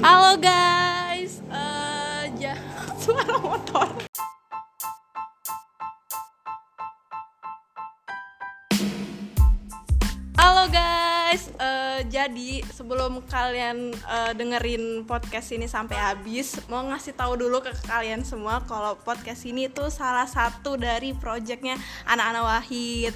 Halo guys, ja suara motor. Halo guys, eh, jadi sebelum kalian eh, dengerin podcast ini sampai habis, mau ngasih tahu dulu ke kalian semua kalau podcast ini tuh salah satu dari projectnya anak-anak Wahid.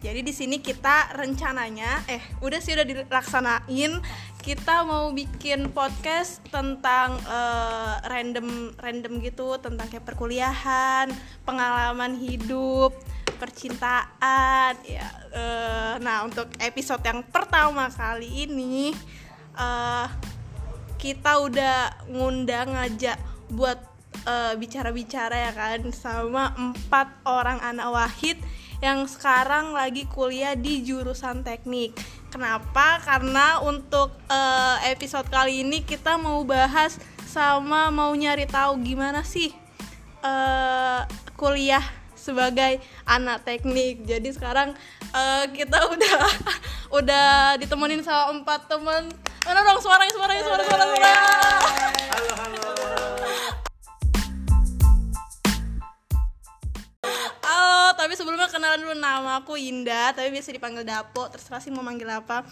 Jadi di sini kita rencananya, eh udah sih udah dilaksanain, kita mau bikin podcast tentang eh, random random gitu, tentang kayak perkuliahan, pengalaman hidup, percintaan ya eh, nah untuk episode yang pertama kali ini eh, kita udah ngundang aja buat bicara-bicara ya kan sama empat orang anak wahid yang sekarang lagi kuliah di jurusan teknik kenapa karena untuk eh, episode kali ini kita mau bahas sama mau nyari tahu gimana sih eh, kuliah sebagai anak teknik. Jadi sekarang eh, kita udah udah ditemenin sama empat teman. Mana dong suaranya suaranya suara suara suara. Halo, halo. Halo, tapi sebelumnya kenalan dulu nama aku Indah, tapi biasa dipanggil Dapo. Terserah sih mau manggil apa.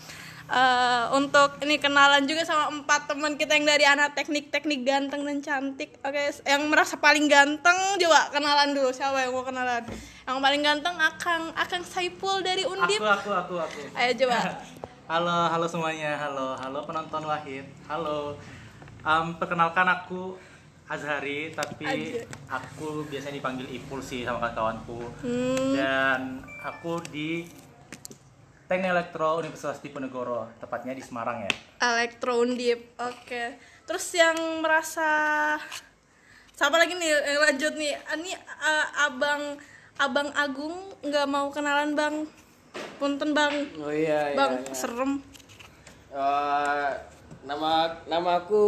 Eh, untuk ini kenalan juga sama empat teman kita yang dari anak teknik teknik ganteng dan cantik. Oke, yang merasa paling ganteng coba kenalan dulu siapa yang mau kenalan? Yang paling ganteng Akang Akang Saipul dari Undip. Aku, aku, aku, aku. Ayo coba. Halo, halo semuanya. Halo, halo penonton Wahid. Halo. Em, perkenalkan aku Azhari, tapi Azhar. aku biasanya dipanggil Ipul sih sama kawan-kawanku. Hmm. Dan aku di Teknik Elektro Universitas Diponegoro, tepatnya di Semarang ya. Elektro Undip. Oke. Terus yang merasa siapa lagi nih yang lanjut nih? Ini eh, Abang Abang Agung nggak mau kenalan Bang. Punten Bang. Oh iya, iya. Bang, iya. serem. Eh, nama nama aku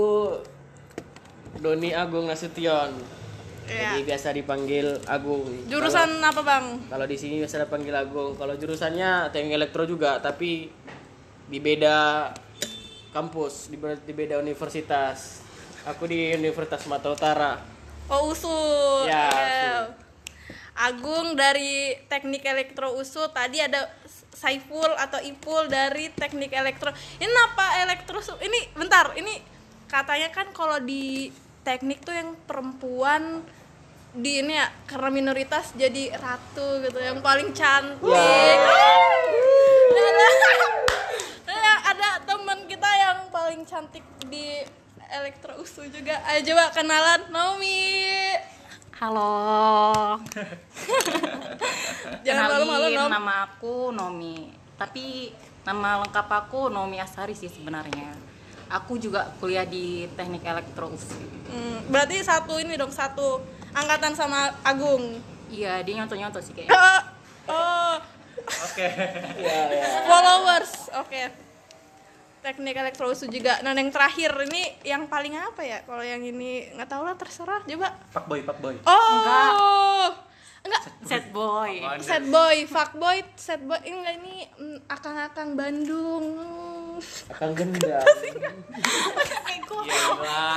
Doni Agung Nasution. Iya. Jadi biasa dipanggil Agung. Jurusan apa Bang? Kalau, di sini biasa dipanggil Agung. Kalau jurusannya teknik elektro juga, tapi di beda kampus, di, be- di beda universitas. Aku di Universitas Sumatera Utara. Oh USU. Ya. USU. Agung dari Teknik Elektro USU. Tadi ada Saiful atau Ipul dari Teknik Elektro. Ini apa elektro? Ini bentar, ini katanya kan kalau di teknik tuh yang perempuan di ini ya karena minoritas jadi ratu gitu yang paling cantik. ada, ada, ada teman kita yang paling cantik di elektro usu juga. Ayo coba kenalan Naomi. Halo. Jangan malu-malu nama aku Nomi. Tapi nama lengkap aku Nomi Asari sih sebenarnya. Aku juga kuliah di Teknik Elektro. Hmm, berarti satu ini dong satu angkatan sama Agung. Iya, dia nyontoh-nyontoh sih kayaknya. oh, oh, Oke. Iya, iya. followers. Oke. Teknik elektro juga. Nah, yang terakhir ini yang paling apa ya? Kalau yang ini nggak tahu lah terserah. Coba. Pak Boy, Pak Boy. Oh. Enggak. Enggak. Set boy. Sad boy, fuck boy, sad boy. Ini enggak ini mm, akang-akang Bandung. Hmm. Akan genda.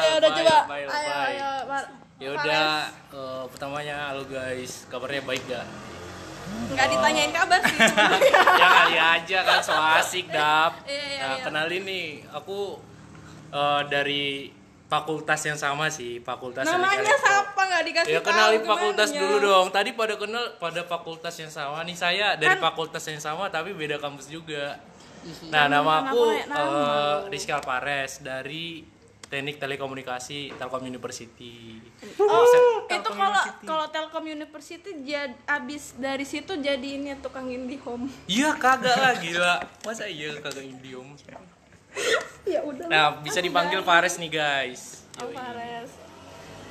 Ya udah coba. Ayo, ayo, Ya udah, eh, pertamanya halo guys, kabarnya baik gak? Nggak ditanyain kabar sih. ya kali aja kan so asik dap. Iya, iya, Nah, iya. kenalin nih, aku eh, dari fakultas yang sama sih, fakultas Namanya siapa nggak dikasih Ya tahu kenalin fakultas dulu dong. Tadi pada kenal pada fakultas yang sama nih saya dari Kan- fakultas yang sama tapi beda kampus juga. Nah, nama aku? Nama eh, Rizky Alvarez dari Teknik Telekomunikasi Telkom University. Oh, Set- itu Telkom kalau kalau Telkom University jad, abis dari situ jadi ini tukang IndiHome. Iya kagak lah gila. Masa iya kagak Indium? ya udah. Nah, bisa dipanggil Fares nih guys. Oh, Fares.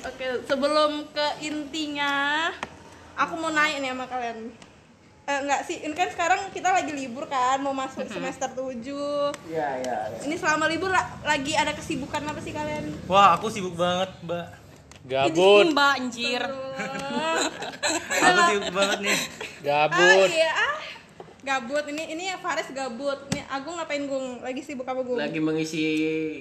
Oke, sebelum ke intinya, aku mau nanya nih sama kalian. Eh, enggak sih, ini kan sekarang kita lagi libur kan, mau masuk semester 7 Iya, iya. iya. Ini selama libur la- lagi ada kesibukan apa sih kalian? Wah, aku sibuk banget, Mbak. Gabut. Mbak anjir. Aku sibuk banget nih. Ah, Gabut. iya. ah. Gabut. Ini ini ya Faris gabut. Ini Agung ngapain Gung? Lagi sibuk apa Gung? lagi mengisi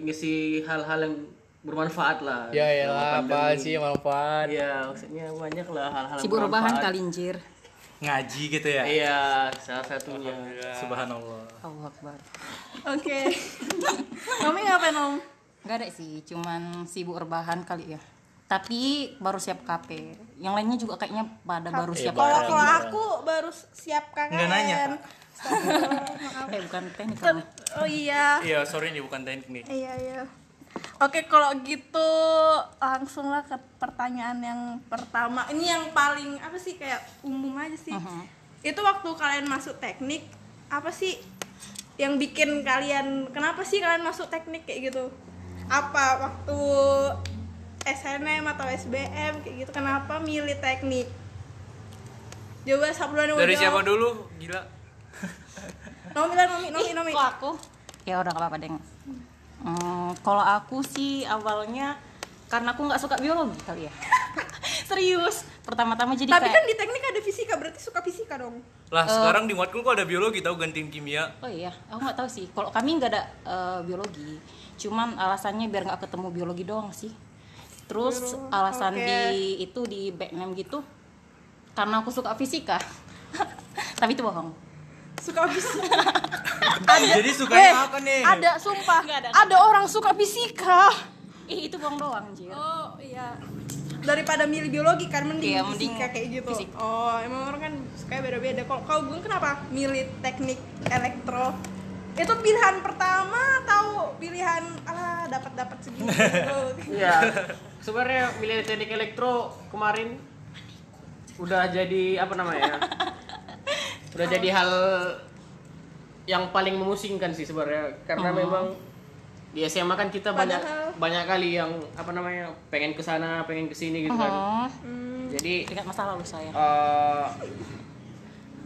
ngisi hal-hal yang bermanfaat lah Ya ya apa sih manfaat. Iya, maksudnya banyak lah hal-hal Sibuk rebahan kalinjir. Ngaji gitu ya. Iya, salah satunya. Subhanallah. Allah Akbar. Oke. Nomi ngapain Nom? Gak ada sih, cuman sibuk rebahan kali ya. Tapi baru siap KP. Yang lainnya juga kayaknya pada baru siap Kalau kalau aku baru siap KKN. Nggak nanya. Eh bukan teknik kamu. Oh iya. Iya sorry ini bukan teknik. Iya iya. Oke kalau gitu langsung lah ke pertanyaan yang pertama. Ini yang paling apa sih kayak umum aja sih. Itu waktu kalian masuk teknik apa sih yang bikin kalian kenapa sih kalian masuk teknik kayak gitu? Apa waktu SNM atau SBM kayak gitu kenapa milih teknik? Coba Sabluan Dari siapa dulu? Gila. Nomi lah Nomi Nomi Nomi. Kok aku? Ya udah gak apa-apa deng. Hmm, kalau aku sih awalnya karena aku nggak suka biologi kali ya. Serius. Pertama-tama jadi Tapi kayak kan di teknik ada fisika berarti suka fisika dong. Lah sekarang di matkul kok ada biologi tahu gantiin kimia. Oh iya, aku nggak tahu sih. Kalau kami nggak ada eh, biologi, cuman alasannya biar nggak ketemu biologi doang sih. Terus alasan oke. di itu di backname gitu, karena aku suka fisika. Tapi itu bohong. Suka fisika. Jadi sukanya apa nih? ada sumpah Nggak ada. ada. orang suka fisika Ih itu bohong doang, Jir. oh iya daripada milih biologi kan mending Iya, mending fisika kayak gitu fisika. oh emang orang kan suka beda-beda kalau kau gue kenapa milih teknik elektro itu pilihan pertama atau pilihan ala dapat dapat segini gitu. Iya. Sebenarnya milih teknik elektro kemarin udah jadi apa namanya? udah jadi hal yang paling memusingkan sih sebenarnya karena memang di SMA kan kita banyak Padahal- banyak kali yang apa namanya pengen ke sana pengen ke sini gitu kan Oh, jadi ingat masa lalu saya. eh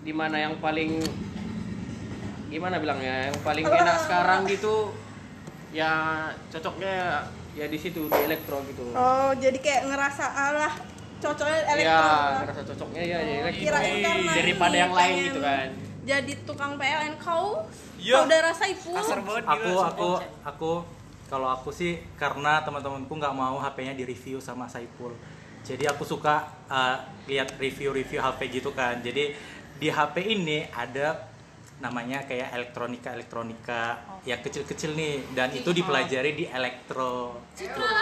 di mana yang paling gimana bilangnya? Yang paling enak sekarang gitu ya cocoknya ya di situ di elektro gitu. Oh jadi kayak ngerasa alah cocoknya elektro. Ya ngerasa cocoknya ya di elektro. Kirain karena daripada yang lain gitu kan. jadi tukang PLN kau Iya. saudara Saiful aku aku aku kalau aku sih karena teman-temanku nggak mau HP-nya di review sama Saipul. Jadi aku suka uh, lihat review-review HP gitu kan. Jadi di HP ini ada namanya kayak elektronika elektronika yang kecil-kecil nih dan itu dipelajari di elektro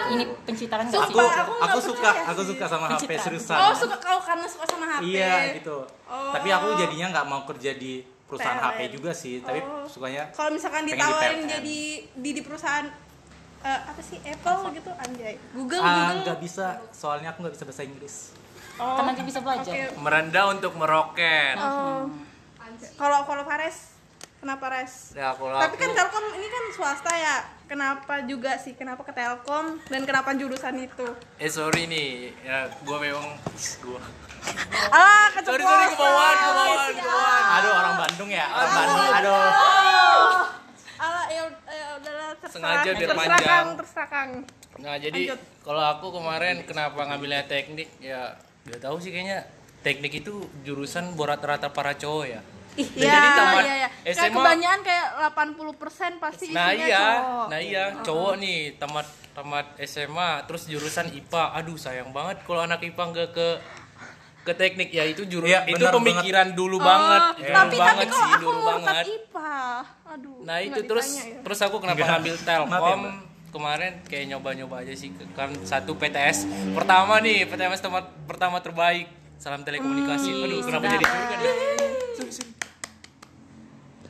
Ini pencitraan nggak sih? aku aku suka percaya aku sih. suka sama HP seriusan oh suka kau karena suka sama HP iya gitu Oh. tapi aku jadinya nggak mau kerja di perusahaan PLN. HP juga sih tapi Oh. sukanya kalau misalkan di ditawarin PLN. jadi di di perusahaan eh, apa sih Apple gitu anjay Google ah Google nggak bisa soalnya aku nggak bisa bahasa Inggris oh Kan nanti bisa belajar. oke. Merendah untuk meroket. oh kalau kalau Fares kenapa Res? Ya kalau tapi aku. Kan Telkom ini kan swasta ya. Kenapa juga sih? Kenapa ke Telkom? Dan kenapa jurusan itu? Eh sorry nih, ya gua memang gua. ah Sorry keceplosan. Sorry kebawaan, kebawaan, kebawaan. aduh orang Bandung ya orang Bandung aduh. Alah, ya, ya udahlah terserah. Sengaja biar terserah panjang. Kang, terserah Kang. Nah jadi kalau aku kemarin kenapa ngambilnya teknik? Ya gak tahu sih kayaknya. Teknik itu jurusan buat rata-rata para cowok ya. Ih, Dan ya, jadi tamat ya, ya. Kayak SMA kebanyakan kayak 80% pasti Nah isinya iya, cowok. nah iya cowok nih tamat tamat SMA terus jurusan IPA. Aduh sayang banget kalau anak IPA nggak ke ke teknik ya itu juru Iya, itu pemikiran dulu Oh, banget, dulu tapi tapi banget kalau sih aku dulu banget. IPA. Aduh. Nah itu terus ditanya ya. terus aku kenapa Enggak. ngambil Telkom ya, kemarin kayak nyoba-nyoba aja sih kan satu PTS pertama nih PTS tempat pertama terbaik salam telekomunikasi. Hmm, aduh kenapa sedap. jadi curiga nih?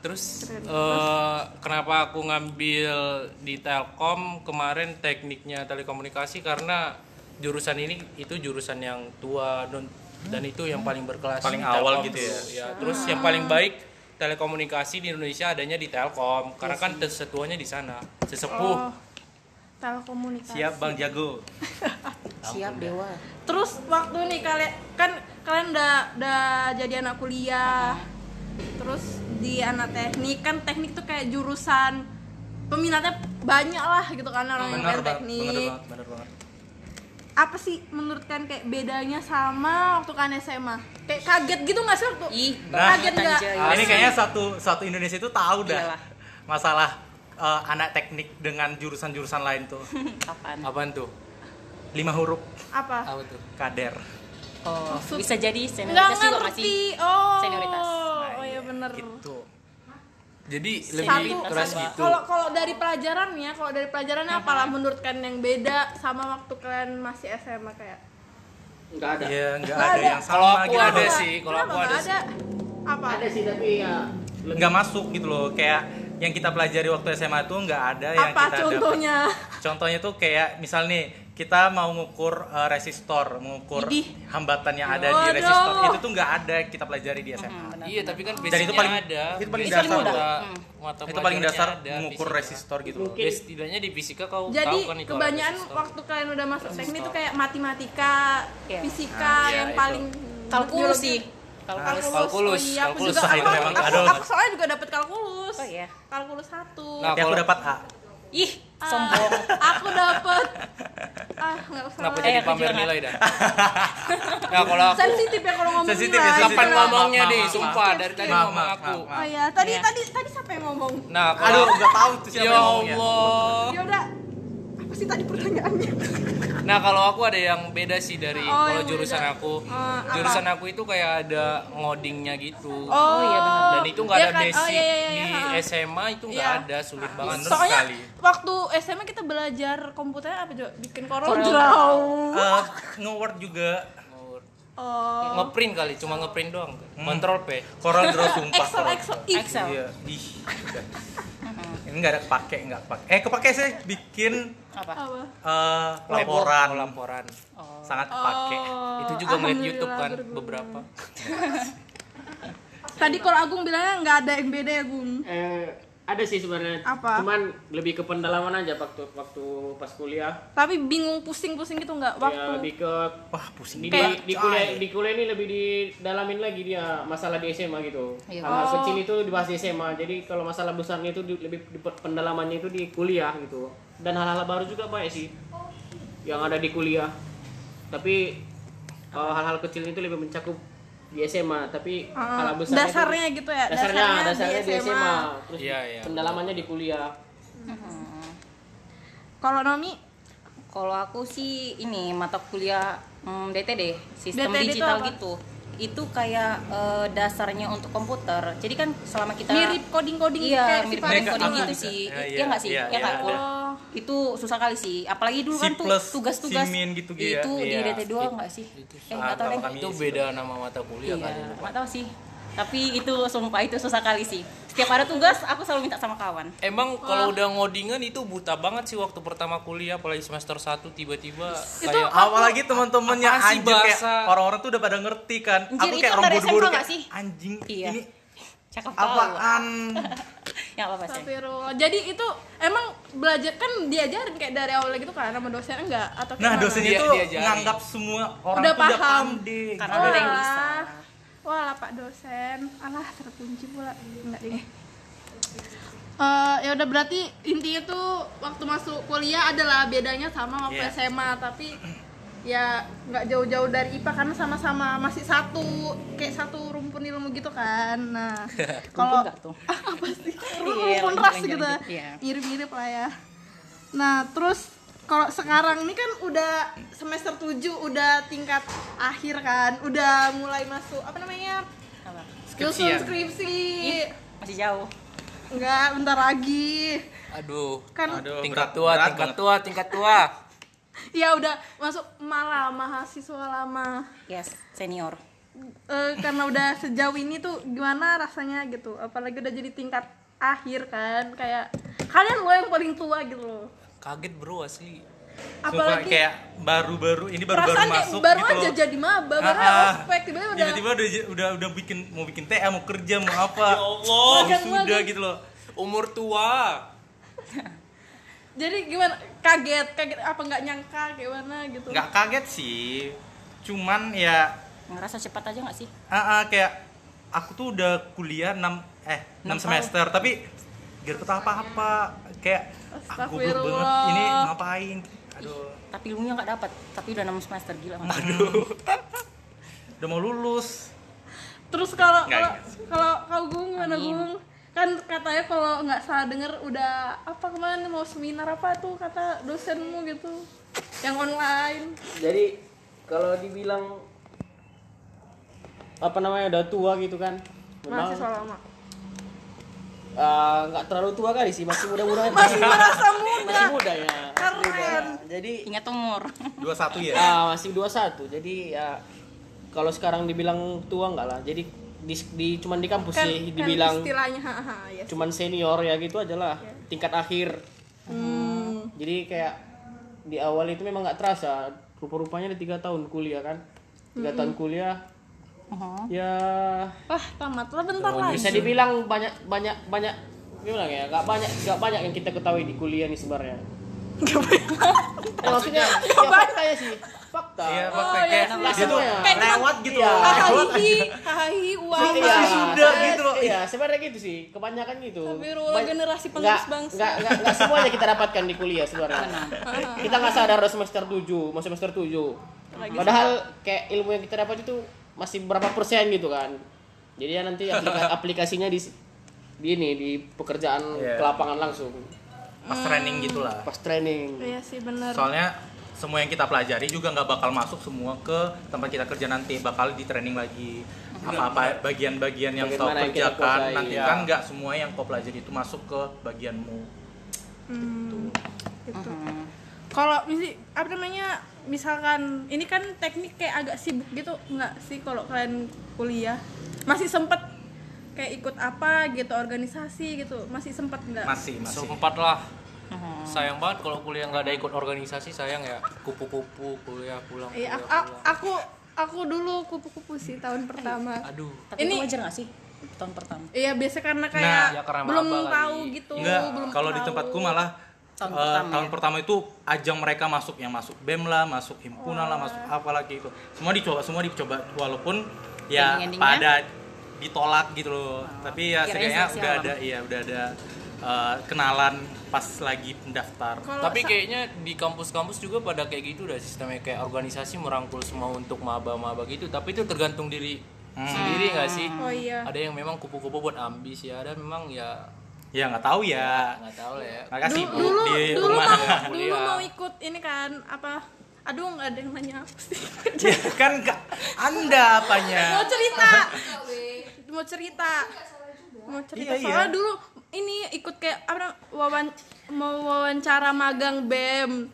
terus eh, kenapa aku ngambil di Telkom? Kemarin tekniknya telekomunikasi karena jurusan ini itu jurusan yang tua dan, dan itu yang paling berkelas Paling di awal Telkom gitu tuh. ya. terus yang paling baik telekomunikasi di Indonesia adanya di Telkom. Karena kan setuanya di sana. Sesepuh. Oh, telekomunikasi. siap bang jago Siap dewa. Terus waktu nih kalian kan kalian udah udah jadi anak kuliah. Terus di anak teknik kan teknik tuh kayak jurusan peminatnya banyak lah gitu kan orang yang teknik. benar banget benar banget apa sih menurut kalian kayak bedanya sama waktu kalian SMA? Kayak kaget gitu nggak sih waktu? ih Nah, kaget nggak? ini kayaknya satu satu Indonesia itu tahu dah Iyalah. masalah eh, anak teknik dengan jurusan-jurusan lain tuh apaan Apaan tuh? lima huruf Apa? Apa tuh? kader oh bisa jadi Nggak senioritas juga ngerti. masih Oh. senioritas. Oh iya bener. gitu Jadi Satu. lebih keras gitu. Kalau kalau dari pelajarannya, kalau dari pelajarannya apalah menurut kalian yang beda sama waktu kalian masih SMA kayak? Nggak ada. ya nggak Nggak ada ada. yang sama Kalau aku gitu ada sih, kalau aku ada nggak sih. Apa? Ada sih tapi ya nggak masuk gitu loh kayak yang kita pelajari waktu SMA tuh nggak ada yang Apa kita contohnya? dapat. contohnya tuh kayak misal nih kita mau ngukur uh, resistor mengukur Idih. hambatan yang ada di Waduh. resistor itu tuh nggak ada kita pelajari di SMA Iya, tapi kan Dan itu basicnya paling- ada. itu paling dasar. mata, Hmm. mata itu paling dasar ada, mengukur fisika. resistor gitu Mungkin- Ya, setidaknya di fisika kau Jadi tahu kan itu kebanyakan waktu kalian udah masuk teknik itu kayak matematika, Iya. fisika Nah, iya, yang itu. paling kalkulus sih kalkulus Kalkulus, Oh iya, aku kalkulus. juga Ah, itu aku, memang aku, aduh. aku soalnya juga dapat kalkulus. Oh iya. Kalkulus satu. Nah, aku kalau- dapat A ih Ah, sombong aku dapat ah nggak usah. Kenapa. Eh, jadi aku pamer juga nilai dah? nah, kalau aku sensitif ya kalau ngomong Sensitif, nilai. sensitif. kapan Maaf, ngomongnya maaf, deh, maaf, sumpah maaf. dari tadi Maaf, ngomong aku. maaf, maaf. Oh iya, tadi Iya. tadi tadi siapa yang ngomong? Nah, aduh nggak tahu tuh siapa ya yang ngomongnya Allah. Ya udah. Apa sih tadi pertanyaannya? Nah, kalau aku ada yang beda sih dari Oh, kalau jurusan beda. aku. Oh, apa? jurusan aku itu kayak ada ngodingnya gitu. Oh, iya benar. Dan itu nggak Iya ada kan? Oh, basic iya, iya, iya, di. SMA itu nggak Iya. ada, sulit banget. Bener Soalnya sekali. waktu SMA kita belajar komputernya apa coba? Bikin Corel Corel Draw. Eh, nge-word juga Oh. Ngeprint kali, cuma ngeprint doang. Control P. Corel Draw sumpah Excel Excel. Excel Iya, ih, nggak ada kepake, nggak kepake. Eh, kepake sih bikin apa Apa? eh, laporan, Oh, laporan. sangat kepake. Oh, Itu juga alhamdulillah YouTube kan berguna. beberapa. Tadi kalau Agung bilangnya nggak ada yang beda ya, Gung. Eh, ada sih sebenarnya. Apa? Cuman lebih ke pendalaman aja waktu waktu pas kuliah. Tapi bingung pusing-pusing gitu nggak Ya, waktu. lebih ke Wah, pusing di, Kayak- di, di kuliah di kuliah ini lebih didalamin lagi dia masalah di SMA gitu. Iya. Hal-hal Oh. kecil itu dibahas di SMA. Jadi kalau masalah besarnya itu di- lebih di, pendalamannya itu di kuliah gitu. Dan hal-hal baru juga banyak sih yang ada di kuliah. Tapi eh, hal-hal kecil itu lebih mencakup di SMA, tapi Ah, hal besar dasarnya gitu ya, Dasarnya dasarnya dasarnya, di di SMA. SMA. Terus Iya, iya. pendalamannya di kuliah. Kalau Nomi Kalau aku sih ini mata kuliah hmm, DTD, sistem DTD itu digital apa? gitu. Itu kayak eh, dasarnya untuk komputer. Jadi kan selama kita mirip coding-coding Iya, kayak mirip Farid coding gitu gitu nggak? sih. Ya, Iya iya, nggak sih? iya, Iya iya, nggak? ada. Oh. Itu susah kali sih. Apalagi dulu C kan tuh tugas-tugas gitu, gitu ya. Itu di Iya. DTD doang nggak sih? Eh nggak tahu Kalau deh. kami Itu sih beda nama mata kuliah Iya, kali. nggak tahu sih. Tapi itu sumpah itu susah kali sih. Setiap ada tugas aku selalu minta sama kawan. Emang kalau udah ngodingan itu buta banget sih waktu pertama kuliah apalagi semester 1 tiba-tiba kayak Apalagi teman-temannya anjir kayak orang-orang tuh udah pada ngerti kan. Anjir, aku itu kayak orang dari bodoh-bodoh SMA kayak nggak sih? anjing Iya. ini Cakep apaan? Yang apa sih? Astagfirullah. Jadi itu emang belajar kan diajarin kayak dari awal gitu kan sama dosen enggak atau Nah, gimana? dosennya Dia- tuh diajarin. nganggap semua orang Udah tuh udah paham. Karena Wah. ada yang bisa. Wah, lah Pak dosen. Alah, terkunci pula. Enggak deh. Eh, ya udah berarti intinya tuh waktu masuk kuliah adalah bedanya sama waktu Iya. SMA tapi ya nggak jauh-jauh dari IPA karena sama-sama masih satu kayak satu rumpun ilmu gitu kan nah kalau nggak tuh? apa sih Iya, rumpun ras lanjut, gitu lanjut. Iya. mirip-mirip lah ya nah terus kalau sekarang ini kan udah semester 7 udah tingkat akhir kan udah mulai masuk apa namanya nyusun Skripsian. skripsi Masih jauh. enggak bentar lagi aduh kan Aduh, tingkat berat- tua, berat tingkat tua, tingkat tua. ya udah masuk malah mahasiswa lama Yes, senior. Eh, karena udah sejauh ini tuh gimana rasanya gitu apalagi udah jadi tingkat akhir kan kayak kalian lo yang paling tua gitu loh Kaget bro asli. Sumpah apalagi kayak baru-baru ini baru-baru masuk baru gitu aja loh. jadi maba baru Ah, ah. ospek tiba-tiba udah Tiba-tiba udah udah udah bikin mau bikin TA, mau kerja, mau apa. Ya Allah. Sudah gitu loh. Umur tua. jadi gimana? Kaget kaget apa nggak nyangka gimana gitu? Nggak kaget sih. Cuman ya Ngerasa cepat aja nggak sih? ah, ah, kayak aku tuh udah kuliah 6 eh 6 Enam semester, tapi gak dapet apa-apa. Kayak ah goblok banget ini ngapain? Aduh. Tapi ilmunya nggak dapat tapi udah 6 semester gila Mas. aduh. Udah mau lulus. Terus kalau kalau kalau kau gung mana Amin. gung? Kan katanya kalau nggak salah denger udah apa kemarin mau seminar apa tuh kata dosenmu gitu. Yang online. Jadi kalau dibilang apa namanya udah tua gitu kan? Memang Mahasiswa lama. eh, nggak terlalu tua kali sih, masih muda-muda. Masih merasa muda. masih muda ya. Keren. Jadi ingat umur 21 ya ah, masih 21. Jadi ya kalau sekarang dibilang tua enggak lah. Jadi di, di cuman di kampus Kan, sih kan dibilang istilahnya haha ya. cuman senior ya gitu aja lah. Tingkat akhir. Hmm. Jadi kayak di awal itu memang nggak terasa. Rupa-rupanya ada tiga tahun kuliah kan. Tiga tahun kuliah. Mhm. Ya Wah, tamat lah bentar lagi. bisa dibilang banyak banyak banyak gimana ya nggak banyak nggak banyak yang kita ketahui di kuliah nih sebenarnya Ya, maksudnya ya fakta ya sih fakta iya Oh, pakai iya kayak sih. dia tuh Kayak lewat gitu Iya. loh aja hahaha, uang. Iya, sudah iya, gitu loh. Iya, sebenarnya gitu sih. Kebanyakan gitu. Astagfirullah, Ba- generasi nggak- penerus bangsa. Nggak, nggak, nggak semuanya kita dapatkan di kuliah sebenarnya. kita nggak sadar udah semester 7, mau semester 7. Lagi Padahal kayak ilmu yang kita dapat itu masih berapa persen gitu kan. Jadi ya nanti aplika- aplikasinya di di ini di pekerjaan Iya. ke lapangan langsung pas training gitulah pas training. Iya sih benar. soalnya semua yang kita pelajari juga nggak bakal masuk semua ke tempat kita kerja nanti bakal di training lagi. Apa-apa bagian-bagian yang kau kerjakan nanti ya. kan nggak semua yang kau pelajari itu masuk ke bagianmu. Hmm, gitu. Kalau misi apa namanya misalkan ini kan teknik kayak agak sibuk gitu nggak sih kalau kalian kuliah? Masih sempet kayak ikut apa gitu organisasi gitu masih sempet nggak? masih masih. Sempat lah sayang banget kalau kuliah nggak ada ikut organisasi sayang ya kupu-kupu kuliah pulang Iya aku, pulang. aku aku dulu kupu-kupu sih tahun pertama. aduh tapi Ini- itu wajar nggak sih tahun pertama Iya biasa karena kayak Nah, ya karena belum tahu gitu. Enggak, belum kalau di tempatku malah Tahun eh, pertama tahun ya? pertama itu ajang mereka masuk yang masuk BEM lah, masuk himpunan lah, masuk apa lagi itu. Semua dicoba, semua dicoba walaupun ya Ending-endingnya? pada ditolak gitu loh. Tapi ya setidaknya seleksi udah alam. ada iya udah ada eh, kenalan pas lagi pendaftar. Kalau tapi kayaknya di kampus-kampus juga pada kayak gitu udah sistemnya kayak organisasi merangkul semua untuk maba-maba gitu tapi itu tergantung diri sendiri nggak sih Oh iya. ada yang memang kupu-kupu buat ambis ya ada memang ya Ya nggak tahu ya. nggak tahu lah ya Makasih dulu Bu dulu, di dulu rumah. mau dulu Kuliah. mau ikut ini kan apa? Aduh nggak ada yang nanya apa sih? Ya, kan nggak Anda apanya? mau cerita mau cerita mau cerita Iya, iya. soalnya dulu ini ikut kayak apa wawan mau wawancara magang bem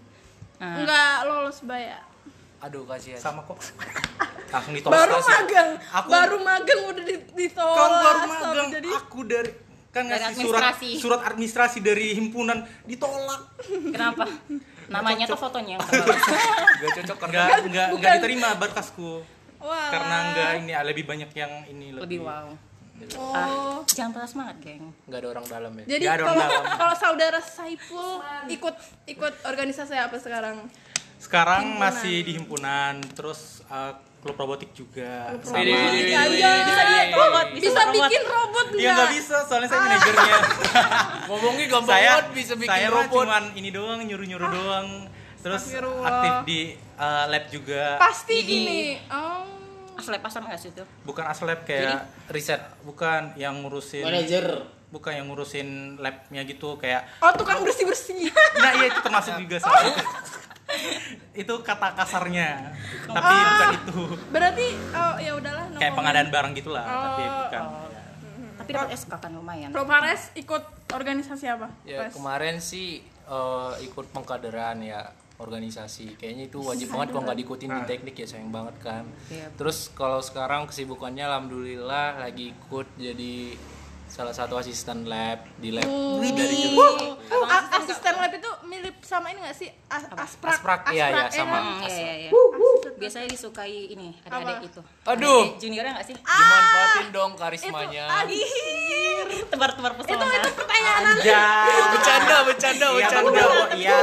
Ah. nggak lolos bayar aduh kasihan Sama kok. Langsung ditolak. baru kasih. magang Aku baru magang udah di- ditolak Kau baru magang, jadi aku dari kan Dari ngasih surat administrasi. surat administrasi dari himpunan ditolak. kenapa namanya atau fotonya yang gak cocok karena Enggak enggak enggak bukan. diterima berkasku. wah Karena enggak ini lebih banyak yang ini lebih wow oh ah jangan patah semangat geng nggak ada orang dalam ya jadi Nggak ada orang kalau dalam. kalau saudara Saiful ikut ikut organisasi apa sekarang Sekarang masih di himpunan, terus uh, klub robotik juga. Sama. Widi, widi, widi, Anjay. widi, bisa bikin robot bisa, bisa, robot. bikin robot Iya nggak bisa, soalnya saya manajernya. ngomongin gampang saya banget bisa bikin saya robot cuman ini doang nyuruh-nyuruh doang. Terus aktif di uh, lab juga. pasti Jadi- ini oh asal pasang nggak sih itu? Bukan aslab kayak riset, bukan yang ngurusin Manager. bukan yang ngurusin labnya gitu kayak oh tukang bersih bersih nah iya itu termasuk juga soalnya itu kata kasarnya. Tapi Ah. bukan itu. Berarti oh ya udahlah no kayak pengadaan barang gitulah tapi Oh, bukan. Tapi dapat SK kan lumayan. Bro Fares ikut organisasi apa? ya kemarin sih eh, ikut pengkaderan ya organisasi. Kayaknya itu wajib banget kalau nggak diikutin di teknik ya sayang banget kan. Iya. terus kalau sekarang kesibukannya alhamdulillah lagi ikut jadi salah satu asisten lab di lab dari Uh, a- asisten lab itu mirip sama ini gak sih? As asprak. Asprak, iya, iya, eh, sama. iya, iya, iya. biasanya disukai ini adik-adik itu. Aduh. Adik juniornya nggak sih? Dimanfaatin dong Itu karismanya akhir. Tebar-tebar Itu pesona itu pertanyaan Anjay. bercanda bercanda Iya, bercanda iya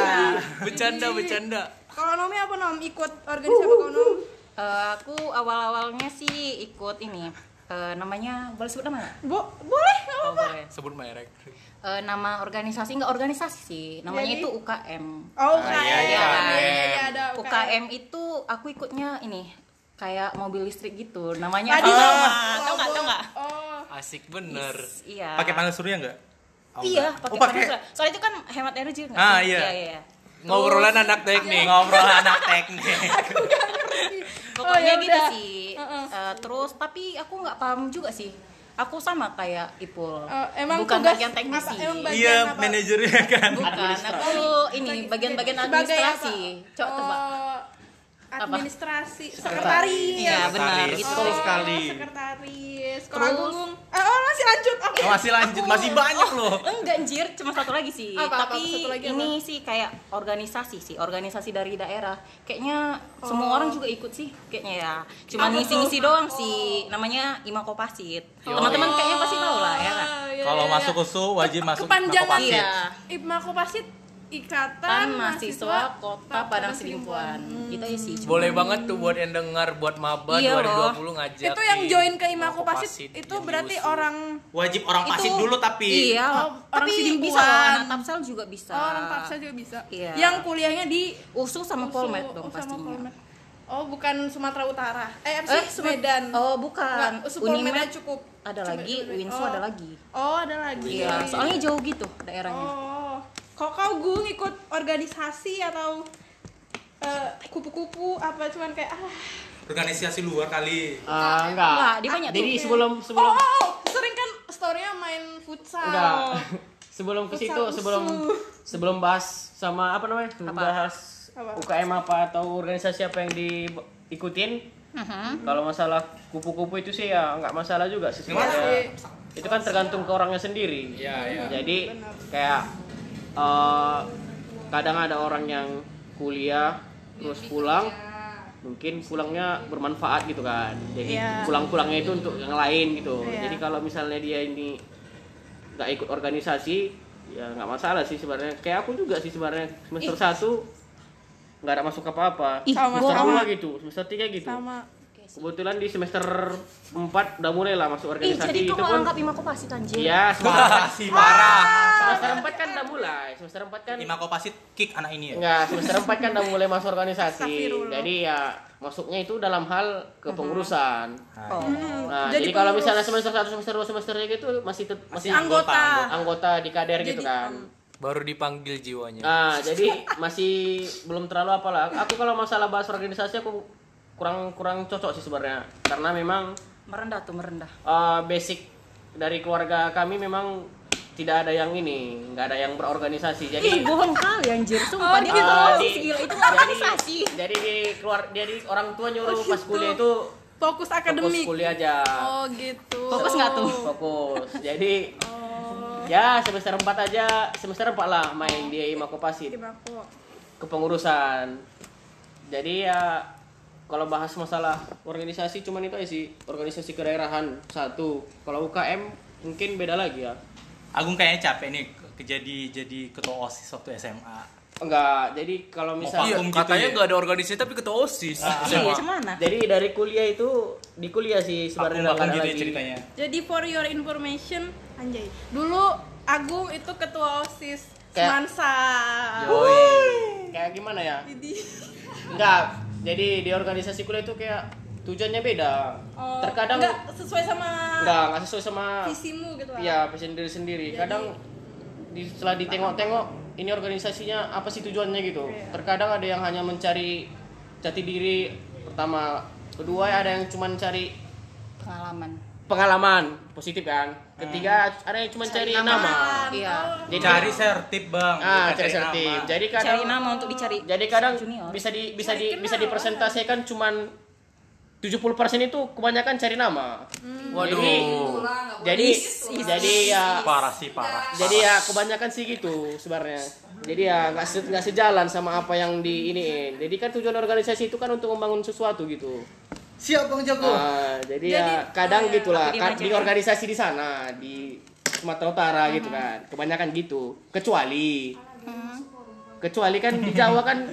bercanda bercanda Kalau Nomi apa Nom? Ikut organisasi apa kau Nom? Eh, aku awal-awalnya sih ikut ini Eh, namanya boleh sebut nama? Bo- boleh nggak Oh, apa-apa. boleh. Sebut merek. Eh, nama organisasi nggak organisasi sih, namanya Jadi? itu UKM. Oh, Ah, UKM. iya, iya, Iya, UKM. iya, ada UKM itu aku ikutnya ini kayak mobil listrik gitu, namanya Tadi Alma. sama. Tau nggak? Tau nggak? Oh. Asik bener. Iya. Pakai panel surya nggak? Oh, Iya, pakai Oh, panas surya. Soalnya itu kan hemat energi nggak Ah, sih? iya. Iya, iya. Ngobrolan anak teknik. Ngobrol anak teknik. Pokoknya ya gitu udah. sih. Eh, terus tapi aku nggak paham juga sih. Aku sama kayak Ipul. Oh, emang Bukan tugas bagian teknis apa? sih. Emang bagian Iya, apa? manajernya kan. Bukan, aku ini bagian-bagian administrasi. Coba tebak. Oh, administrasi, sekretaris. Iya, benar gitu. Betul sekali. Sekretaris. Agung, eh, oh masih lanjut. Oke. Oh, masih lanjut, masih banyak loh. Enggak anjir, cuma satu lagi sih. Apa, apa, Tapi satu lagi ini sih kayak organisasi sih, organisasi dari daerah. Kayaknya semua orang juga ikut sih, kayaknya ya. Cuma Apa ngisi-ngisi doang sih. Namanya Ima Kopasit. Teman-teman kayaknya pasti tahu lah ya kan. Oh, iya, Kalau iya, masuk iya. USU wajib masuk Kepanjangan. Iya. Ibma Kopasit Ikatan Tan mahasiswa Kota Padang Sidimpuan. Hmm. Itu aja sih. cuma- Boleh banget tuh buat yang dengar buat maba Iya 2020 ngajak. Itu yang join ke Ima Kopasit Kopasit itu berarti diusul. orang Wajib orang pasit Itu- dulu tapi. Iya, Oh, orang tapi Sidimpuan. bisa anak Tapsel juga bisa. oh, orang Papsa juga bisa. Iya. Yang kuliahnya di Usul sama Polmed Usu- dong oh, sama pastinya. Polmed. Oh, bukan Sumatera Utara. Eh, apa Eh, sih? Medan. Oh, bukan. Usu Polmed Unimed aja cukup. ada lagi. Winsu Oh. ada lagi. Oh, ada lagi. Iya, soalnya jauh gitu daerahnya. Oh, kok kau gue ngikut organisasi atau eh, kupu-kupu apa cuman kayak ah Organisasi luar kali. Ah, enggak. Enggak, dia banyak Jadi tuh. sebelum oh, sebelum oh, sering kan storynya main futsal enggak. sebelum ke situ sebelum sebelum bahas sama apa namanya? Bahas Apa? UKM apa atau organisasi apa yang diikutin. Mhm. Kalau masalah kupu-kupu itu sih ya nggak masalah juga sih sebenarnya. Itu kan tergantung ke orangnya sendiri. Iya, iya. Jadi kayak eh, kadang ada orang yang kuliah terus pulang mungkin pulangnya bermanfaat gitu kan. Jadi Iya. pulang-pulangnya itu untuk yang lain gitu. Iya. jadi kalau misalnya dia ini nggak ikut organisasi ya nggak masalah sih sebenarnya. Kayak aku juga sih sebenarnya semester satu nggak ada masuk apa-apa. Semester dua gitu semester tiga gitu. Sama kebetulan di semester 4 udah mulai lah masuk Ih, organisasi jadi itu pun anggap Ima Kopasit anjir. iya semester, Masih parah. semester 4 kan udah mulai semester 4 kan Ima Kopasit kick anak ini ya. Enggak, semester 4 kan udah mulai masuk organisasi. Jadi ya masuknya itu dalam hal kepengurusan. Oh. Nah, Jadi jadi, kalau misalnya semester 1, semester 2, semesternya gitu masih masih anggota. anggota di kader gitu kan. Baru dipanggil jiwanya. Nah, jadi masih belum terlalu apalah. Aku kalau masalah bahas organisasi aku kurang kurang cocok sih sebenarnya. Karena memang Merendah tuh, merendah. eh, basic dari keluarga kami memang tidak ada yang ini, nggak ada yang berorganisasi. Jadi Ih, bohong kali anjir. Sumpah dia Ah, bohong di- segila itu jadi, organisasi. jadi di keluar jadi orang tua nyuruh pas gitu. kuliah itu fokus fokus akademik kuliah aja oh gitu Fokus nggak tuh? fokus jadi oh ya semester 4 aja semester 4 lah main di Ima Kopasit tim aku kepengurusan jadi ya kalau bahas masalah organisasi cuman itu aja sih organisasi kedaerahan satu kalau UKM mungkin beda lagi ya Agung kayaknya capek nih ke- jadi jadi ketua OSIS waktu SMA. enggak jadi kalau misalnya Iya, gitu katanya ya? nggak ada organisasi tapi ketua OSIS. Iya, cemana? jadi dari kuliah itu di kuliah sih sebenarnya ada gitu ya lagi. ceritanya. jadi for your information anjay dulu Agung itu ketua osis Kayak- Semansa Yoi. Kayak gimana ya? Enggak. Jadi di organisasi kuliah itu kayak tujuannya beda. oh, Terkadang nggak sesuai sama enggak, enggak sesuai sama visimu gitu lah ya visi sendiri sendiri. Kadang di, setelah ditengok-tengok ini organisasinya apa sih tujuannya gitu. Iya. Terkadang ada yang hanya mencari jati diri pertama, kedua ada yang cuma cari Pengalaman. Pengalaman positif kan. Ketiga ada yang cuma cari, nama. Iya. Jadi Cari sertip bang. ah, cari sertif. nama. Jadi kadang Cari nama untuk dicari. Jadi kadang Junior. bisa di bisa Cari di kenal bisa dipresentasikan cuman 70% itu kebanyakan cari nama. Waduh. Jadi jadi jadi ya Parah sih parah. jadi ya kebanyakan sih gitu sebenarnya. Jadi ya nggak se- nggak sejalan sama apa yang di ini. Jadi kan tujuan organisasi itu kan untuk membangun sesuatu gitu. Siap bang Jago. Nah, jadi, ya Jadi, kadang oh ya, gitulah kan di organisasi di sana di Sumatera Utara gitu kan. Kebanyakan gitu. Kecuali kecuali kan di Jawa kan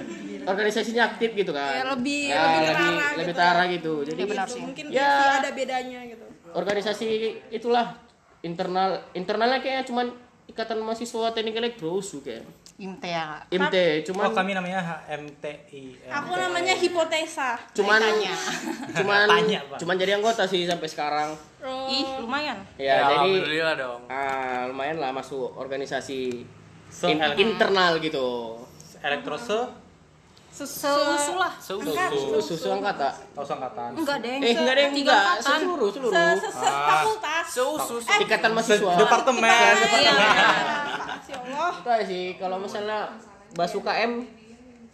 organisasinya aktif gitu kan. Ya, lebih- Ya, lebih lebih terarah lebih gitu. terarah gitu. Jadi Gitu, mungkin Ya. ada bedanya gitu organisasi itulah internal internalnya kayaknya cuman ikatan mahasiswa teknik elektro USU kayak Inte ya. IMT Oh, cuman kami namanya HMTI. Aku namanya hipotesa. cuman Tanya. cuman Tanya, Pak. cuman jadi anggota sih sampai sekarang Oh. Ih, lumayan. ya, jadi alhamdulillah dong. ah, lumayan lah masuk organisasi So, in- internal gitu elektrose, Seusul lah. susu susu angkata tahu angkatan. Enggak, Deng. eh enggak ada yang Tiga enggak angkatan. seluruh seluruh Se se se fakultas. Seusus. ikatan mahasiswa Departemen. Iya. Ya Allah. itu aja sih kalau misalnya bahas UKM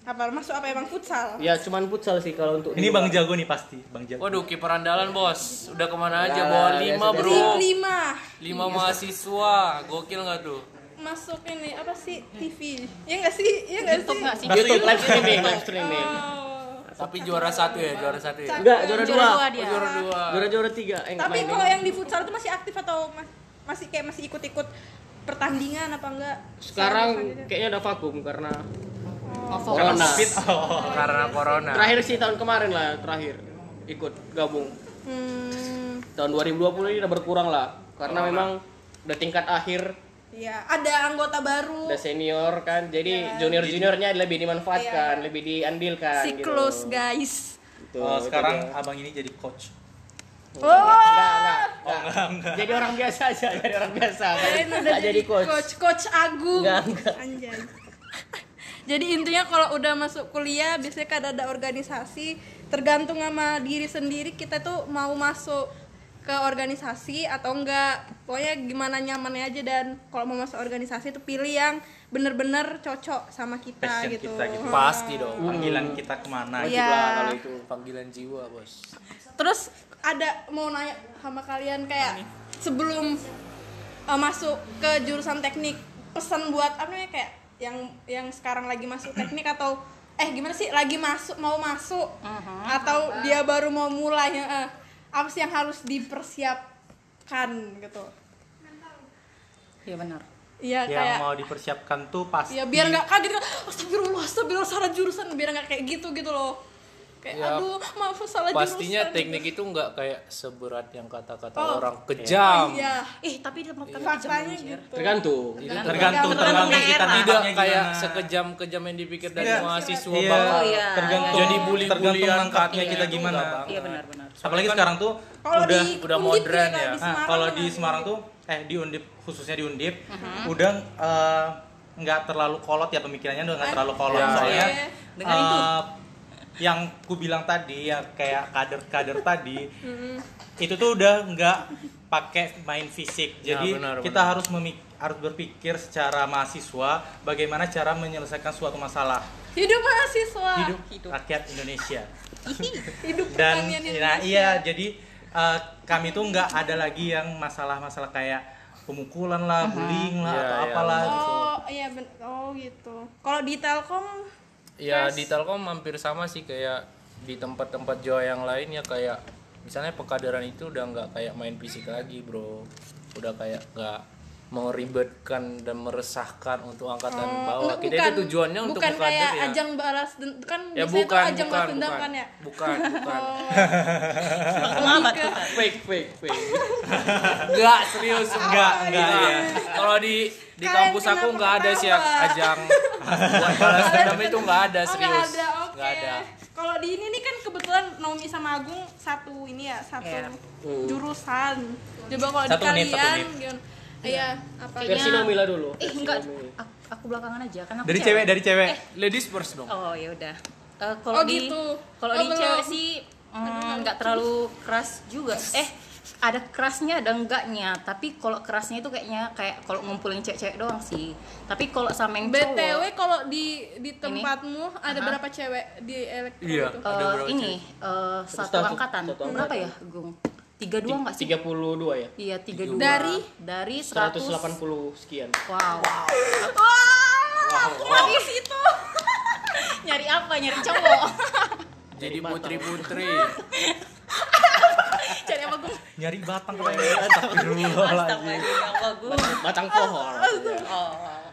Apa masuk apa emang futsal? ya cuman futsal sih kalau untuk Ini Bang. Jago nih pasti, Bang Jago. Waduh, kiper andalan bos. Udah ke mana aja bawa lima bro. Lima Lima mahasiswa. Gokil nggak tuh? masuk ini apa sih TV? Ya nggak sih? Ya nggak sih? nggak sih? YouTube live streaming live streaming Oh. Tapi juara satu ya, juara satu ya. enggak juara Juara dua. Oh, juara dua. juara juara tiga eh Tapi kalau yang di futsal itu masih aktif atau ma- masih kayak masih ikut-ikut pertandingan apa enggak? sekarang kayaknya udah vakum karena Oh, corona. Oh. Karena corona. terakhir sih tahun kemarin lah terakhir ikut gabung Hmm, tahun 2020 ini udah berkurang lah karena memang udah tingkat akhir ya ada anggota baru. udah senior kan jadi junior juniornya lebih dimanfaatkan lebih diandilkan Siklus gitu. guys. Gitu, Oh, itu sekarang abang ini jadi coach. Oh, enggak, enggak, enggak. jadi orang biasa aja jadi orang biasa kalian enggak udah jadi coach coach coach Agung. Enggak, enggak. Anjay. Jadi intinya kalau udah masuk kuliah biasanya kan ada organisasi tergantung sama diri sendiri kita tuh mau masuk ke organisasi atau enggak pokoknya gimana nyamannya aja dan kalau mau masuk organisasi tuh pilih yang bener-bener cocok sama kita Passion gitu kita gitu. Pasti dong. Panggilan kita ke mana? Iya. lah kalau itu Panggilan jiwa bos. terus ada mau nanya sama kalian kayak sebelum uh, masuk ke jurusan teknik pesan buat apa namanya kayak yang yang sekarang lagi masuk teknik atau eh gimana sih lagi masuk mau masuk atau dia baru mau mulai eh, apa sih yang harus dipersiapkan gitu Iya benar. Iya Yang kayak mau dipersiapkan tuh pasti. ya biar nggak kaget kan astagfirullah astagfirullah salah jurusan biar nggak kayak gitu gitu loh kayak Ya, aduh maaf salah Pastinya jurusan teknik itu nggak kayak seberat yang kata-kata Oh. orang kejam. iya Eh, tapi di tempat kami faktanya kejam, gitu tergantung tergantung Tergantung tergantung kita daerah. Tidak kayak sekejam-kejam yang dipikir dari Iya. mahasiswa Iya. bakal Oh, iya. tergantung Jadi bully-bullyan tergantung nangkapnya kita gimana. Iya benar benar. Apalagi sekarang tuh Kalau udah di udah Undip modern ya. Semarang kalau di? Semarang tuh eh di Undip khususnya di Undip udah eh, nggak terlalu kolot ya pemikirannya udah nggak terlalu kolot Iya, soalnya iya. Dengan itu. Yang ku bilang tadi ya kayak kader-kader tadi itu tuh udah nggak pakai main fisik. Ya, jadi benar, kita benar. harus memik- harus berpikir secara mahasiswa bagaimana cara menyelesaikan suatu masalah. Hidup mahasiswa. Hidup, rakyat Indonesia. Hidup dan nah, Indonesia. iya jadi eh, kami tuh nggak ada lagi yang masalah-masalah kayak pemukulan lah, bullying lah Iya, atau iya, apalah. gitu. oh iya ben oh gitu. Kalau di Telkom Ya Terus? di Telkom hampir sama sih kayak di tempat-tempat Jawa yang lain ya kayak misalnya pekaderan itu udah nggak kayak main fisik lagi bro udah kayak nggak meribetkan dan meresahkan untuk angkatan Oh, bawah. enggak, kita bukan- itu tujuannya untuk bukan kayak ya. ajang balas kan ya biasanya bukan tuh ajang bukan balas dendam bukan. kan ya? Bukan bukan. Lebih ke- kita. fake fake fake. Enggak serius Enggak, enggak ya. kalau di di Kalian kampus aku kenapa nggak ada sih ajang buat balas dendam itu nggak ada oh serius. ada oke. Nggak ada. Kalau di ini nih kan kebetulan Naomi sama Agung satu ini ya satu. Hmm. jurusan. Coba kalau di kalian gimana iya apa versi Nomila dulu Eh, versi enggak. Nomila. Aku, aku belakangan aja kan aku Dari cewek, dari cewek. ladies first dong Oh, ya udah. Eh, kalau Oh, di gitu. kalau Oh, di belum. cewek sih mm, nggak terlalu keras juga. Eh, ada kerasnya ada enggaknya, tapi kalau kerasnya itu kayaknya kayak kalau ngumpulin cewek-cewek doang sih. Tapi kalau sama yang cowok BTW kalau di di tempatmu ada berapa cewek di elektro Iya. itu? eh, ada berapa ini eh, satu angkatan. satu Berapa angkatan. ya, Gung? Tiga dua nggak sih? 32 ya Iya, tiga dua. Dari? dari 100 180 sekian Wow. Wah, aku mau situ. Nyari apa? Nyari cowok. jadi putri-putri Cari apa, Gung? Nyari batang kayak Astagfirullahaladzim. Astagfirullah, Gung. batang pohon Oh.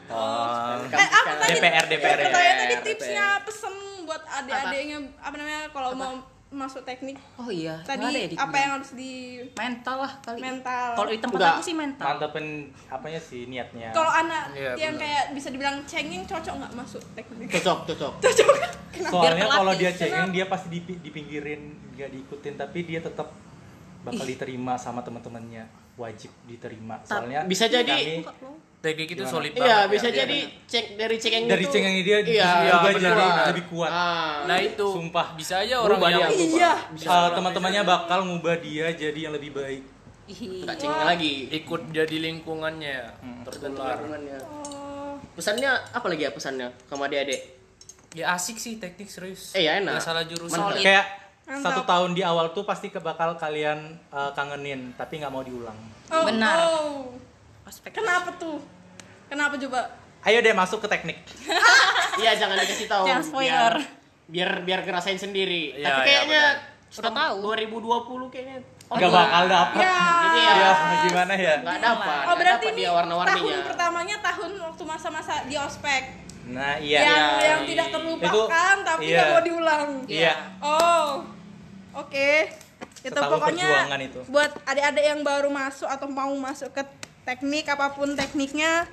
Oh. Eh, apa tadi? DPR, DPR ya. Tadi tipsnya pesen buat adik-adiknya apa namanya kalau mau masuk teknik. Oh iya, tadi ya di apa yang harus di mental lah kali. mental. Kalau di tempat Enggak. aku sih mental. mantepin apanya sih niatnya? Kalau anak Iya, yang kayak bisa dibilang cengeng cocok nggak masuk teknik? Cocok, cocok. soalnya Biar kalau terlatih. dia cengeng dia pasti dipi- dipinggirin nggak diikutin tapi dia tetap bakal diterima sama teman-temannya wajib diterima. Soalnya Bisa jadi- kami teknik itu Gimana? solid Iya, banget bisa ya. jadi cek dari cekeng dari itu. cengeng dia Iya, juga jadi lebih kuat Ah. nah itu Sumpah. bisa aja orang Berubah yang dia. iya Uh, teman-temannya bakal ngubah dia jadi yang lebih baik Ih, Nggak cengeng lagi. ikut jadi lingkungannya tertular Lingkungannya. oh Pesannya apa lagi ya pesannya sama adik-adik? ya asik sih teknik serius Eh, ya enak. Nggak salah jurusan Mantap. kayak Mantap. satu tahun di awal tuh pasti ke- bakal kalian uh, kangenin tapi nggak mau diulang Oh, Benar. oh. Ospek. kenapa tuh kenapa coba ayo deh masuk ke teknik Iya, jangan dikasih tahu. Jangan spoiler. Biar biar, biar ngerasain sendiri. Iya, Tapi iya, kayaknya Udah tahu. 2020 kayaknya oh, nggak enggak. bakal dapet ya Jadi ya, ya gimana ya nggak dapat. oh nggak berarti dapat ini dia warna-warninya. tahun pertamanya tahun waktu masa-masa di ospek nah iya yang Iya. yang tidak terlupakan tapi iya. nggak mau diulang iya oh oke itu Setahun pokoknya itu. buat adik-adik yang baru masuk atau mau masuk ke teknik apa pun tekniknya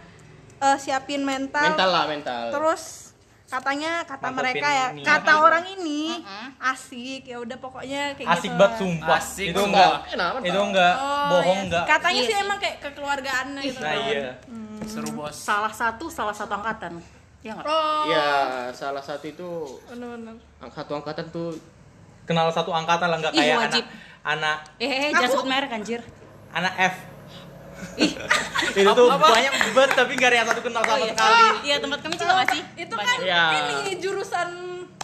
eh, siapin mental, Mental lah, mental. terus katanya kata Mantepin mereka ya niat. kata orang ini asik ya udah pokoknya kayak asik gitu banget sumpah Asik, itu sumpah. enggak itu enggak Oh, bohong iya sih. enggak katanya Iya sih sih. emang kayak kekeluargaan gitu nah kan. iya seru bos Salah satu, salah satu angkatan. Ya nggak? oh Iya, salah satu itu bener-bener satu angkatan tuh kenal satu angkatan lah enggak Ih, kayak wajib. anak anak Eh, eh, jangan sebut merek anjir. anak F itu tuh banyak banget tapi nggak ada yang satu kenal sama sekali Iya, tempat kami juga nggak sih? itu Banyak. kan Iya. ini jurusan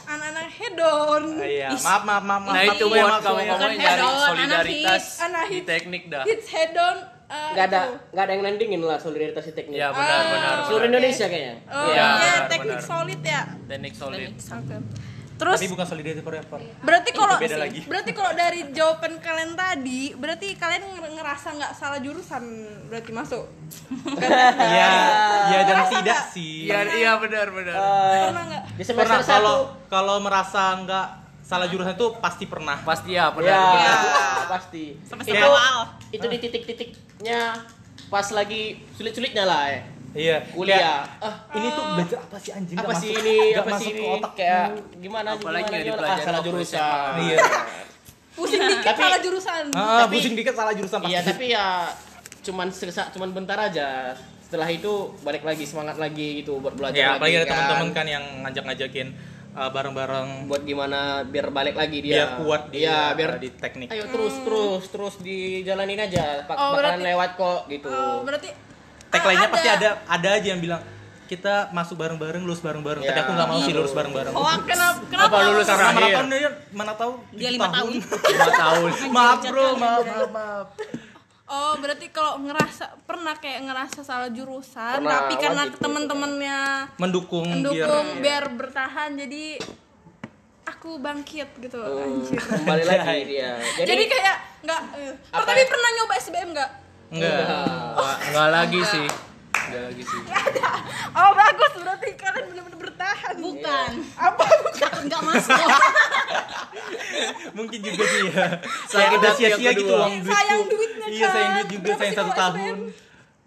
anak-anak hedon Ah, iya maaf maaf maaf maaf nah itu buat kamu cari hedon, solidaritas. Anarkis. di teknik dah hits hedon uh, nggak ada itu. nggak ada yang landingin lah solidaritas di teknik. ya benar Ah. benar Seluruh. Indonesia kayaknya. oh Iya, ya, benar, teknik benar. solid ya teknik solid Oke. Terus tapi bukan solidaritas forever berarti kalau beda lagi. berarti kalau dari jawaban kalian tadi berarti kalian nger- ngerasa nggak salah jurusan berarti masuk iya iya dan tidak sih iya iya benar benar pernah nggak Di pernah semester kalau satu. kalau merasa nggak salah jurusan itu pasti pernah pasti ya Ya, benar benar. pasti. Semester itu, awal. itu di titik-titiknya pas lagi sulit-sulitnya lah ya. Iya Kuliah. Kayak, Ah, ini tuh belajar apa sih anjing? Apa sih masuk- ini? apa masuk sih ini otak. Kayak gimana Apalagi gimana, gimana? dipelajari ah, salah jurusan. iya. Pusing dikit Tapi- salah jurusan. Ah, Tapi- pusing dikit salah jurusan iya tapi ya cuman sesak cuman bentar aja. Setelah itu balik lagi semangat lagi gitu buat belajar ya lagi apalagi ada kan. teman-teman kan yang ngajak-ngajakin uh, bareng-bareng. Buat gimana biar balik lagi dia. Biar kuat di iya biar di teknik. Ayo terus terus terus dijalanin aja. Pak- Oh, bakalan berarti- lewat kok gitu. Oh, berarti tag lainnya pasti ada ada aja yang bilang kita masuk bareng-bareng lulus bareng-bareng tapi Ya. aku nggak mau sih lulus bareng-bareng Oh, kenapa? Kenapa? apa lulus karena mana terakhir tahun dia mana tahu Dia lima tahun. lima tahun maaf bro maaf maaf maaf Oh, berarti kalau ngerasa pernah kayak ngerasa salah jurusan, Pernah, tapi karena tuh, teman-temannya mendukung, mendukung biar biar, bertahan, jadi aku bangkit gitu, Hmm, anjir. kembali lagi dia Jadi, jadi, kayak nggak. Apa tapi ya? pernah nyoba SBM nggak? Enggak Nggak- nggak lagi sih nggak lagi sih Oh bagus, berarti kalian benar-benar bertahan. Bukan. Apa? Takut nggak masuk. mungkin juga sih ya kayak udah sia-sia gitu kedua. uang duitku Sayang duitnya, iya kan. sayang duit juga Berapa sayang satu tahun?